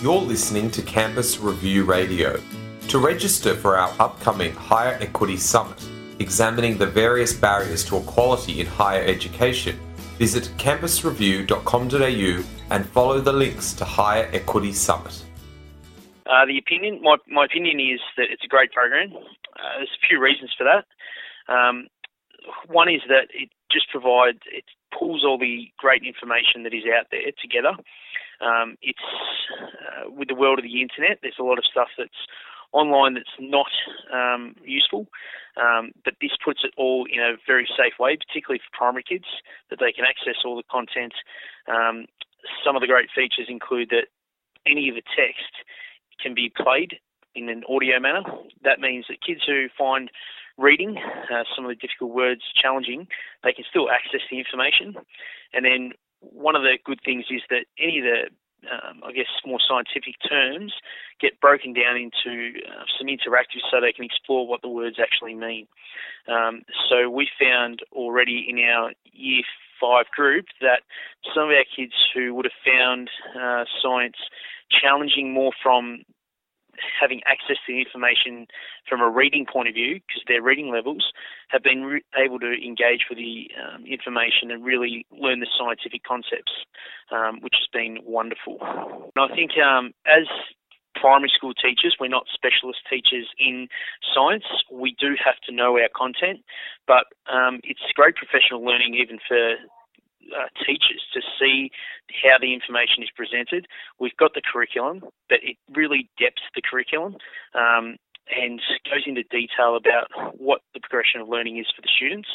You're listening to Campus Review Radio. To register for our upcoming Higher Equity Summit, examining the various barriers to equality in higher education, visit campusreview.com.au and follow the links to Higher Equity Summit. Uh, the opinion, my, my opinion is that it's a great program. Uh, there's a few reasons for that. Um, one is that it just provides, it pulls all the great information that is out there together. Um, it's uh, with the world of the internet. There's a lot of stuff that's online that's not um, useful, um, but this puts it all in a very safe way, particularly for primary kids, that they can access all the content. Um, some of the great features include that any of the text can be played in an audio manner. That means that kids who find reading uh, some of the difficult words challenging, they can still access the information. And then one of the good things is that any of the um, I guess more scientific terms get broken down into uh, some interactive so they can explore what the words actually mean. Um, so we found already in our year five group that some of our kids who would have found uh, science challenging more from having access to the information from a reading point of view, because their reading levels have been re- able to engage with the um, information and really learn the scientific concepts, um, which has been wonderful. And I think um, as primary school teachers, we're not specialist teachers in science. We do have to know our content, but um, it's great professional learning even for uh, teachers to see how the information is presented. We've got the curriculum, but it really depths the curriculum um, and goes into detail about what the progression of learning is for the students.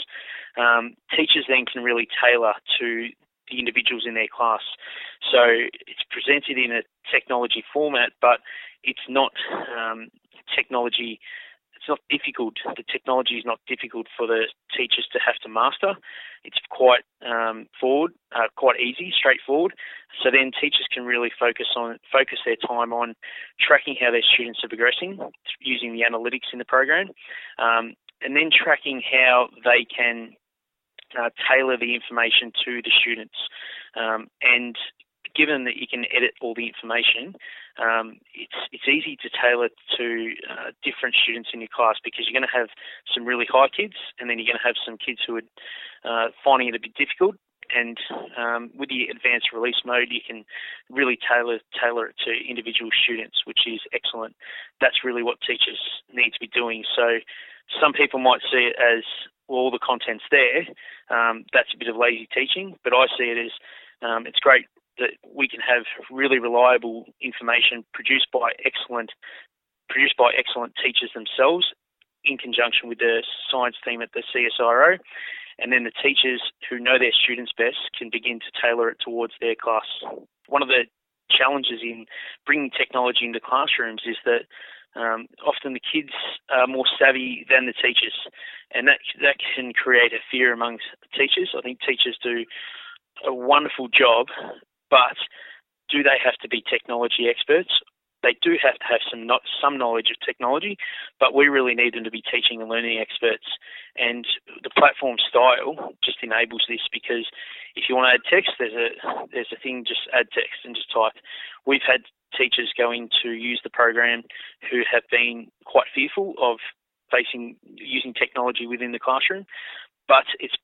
Um, teachers then can really tailor to the individuals in their class. So it's presented in a technology format, but it's not um, technology it's not difficult. The technology is not difficult for the teachers to have to master. It's quite um, forward, uh, quite easy, straightforward. So then teachers can really focus on focus their time on tracking how their students are progressing using the analytics in the program, um, and then tracking how they can uh, tailor the information to the students. Um, and given that you can edit all the information, um, it's it's easy to tailor to uh, different students in your class because you're going to have some really high kids, and then you're going to have some kids who are uh, finding it a bit difficult. And um, with the advanced release mode, you can really tailor tailor it to individual students, which is excellent. That's really what teachers need to be doing. So, some people might see it as well, all the content's there. Um, that's a bit of lazy teaching, but I see it as um, it's great we can have really reliable information produced by excellent produced by excellent teachers themselves in conjunction with the science team at the CSIRO. And then the teachers who know their students best can begin to tailor it towards their class. One of the challenges in bringing technology into classrooms is that um, often the kids are more savvy than the teachers, and that that can create a fear amongst teachers. I think teachers do a wonderful job but do they have to be technology experts? They do have to have some not, some knowledge of technology, but we really need them to be teaching and learning experts. And the platform style just enables this because if you want to add text, there's a there's a thing just add text and just type. We've had teachers going to use the program who have been quite fearful of facing using technology within the classroom, but it's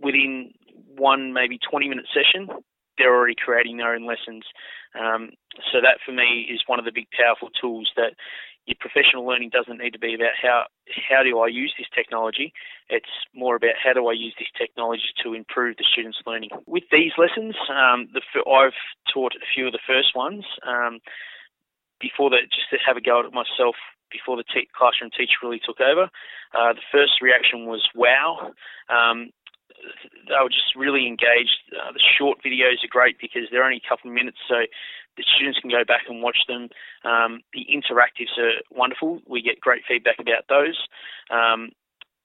within one maybe 20 minute session they're already creating their own lessons. Um, so that for me is one of the big powerful tools that your professional learning doesn't need to be about how how do I use this technology. It's more about how do I use this technology to improve the students' learning. With these lessons, um, the, I've taught a few of the first ones um, before that, just to have a go at it myself before the te- classroom teacher really took over. Uh, the first reaction was wow. Um, they were just really engaged. Uh, the short videos are great because they're only a couple of minutes, so the students can go back and watch them. Um, the interactives are wonderful. We get great feedback about those. Um,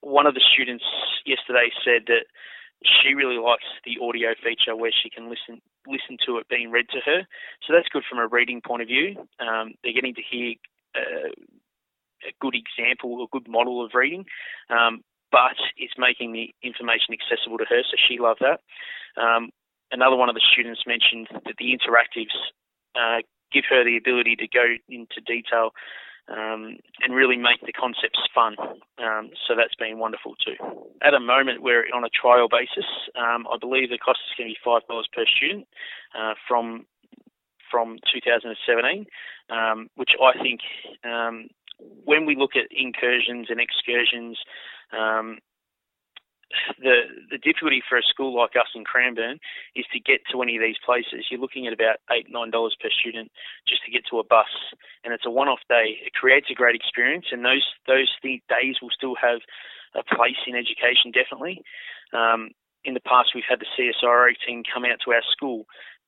one of the students yesterday said that she really likes the audio feature where she can listen listen to it being read to her. So that's good from a reading point of view. Um, they're getting to hear uh, a good example, a good model of reading. Um, but it's making the information accessible to her, so she loved that. Um, another one of the students mentioned that the interactives uh, give her the ability to go into detail um, and really make the concepts fun. Um, so that's been wonderful too. At a moment, we're on a trial basis. Um, I believe the cost is going to be five dollars per student uh, from from 2017, um, which I think um, when we look at incursions and excursions, um, the the difficulty for a school like us in Cranbourne is to get to any of these places. You're looking at about eight nine dollars per student just to get to a bus, and it's a one-off day. It creates a great experience, and those those days will still have a place in education definitely. Um, in the past, we've had the CSIRO team come out to our school.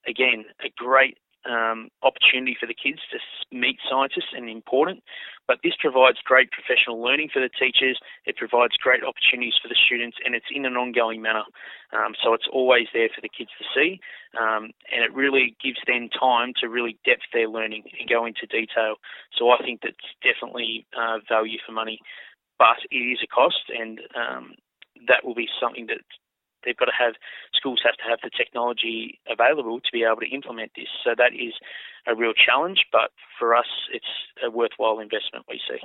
Again, a great um, opportunity for the kids to meet scientists and important. But this provides great professional learning for the teachers. It provides great opportunities for the students, and it's in an ongoing manner. Um, so it's always there for the kids to see, um, and it really gives them time to really depth their learning and go into detail. So I think that's definitely uh, value for money, but it is a cost, and um, that will be something that they've got to have schools have to have the technology available to be able to implement this. So that is a real challenge, but for us, it's a worthwhile investment we see.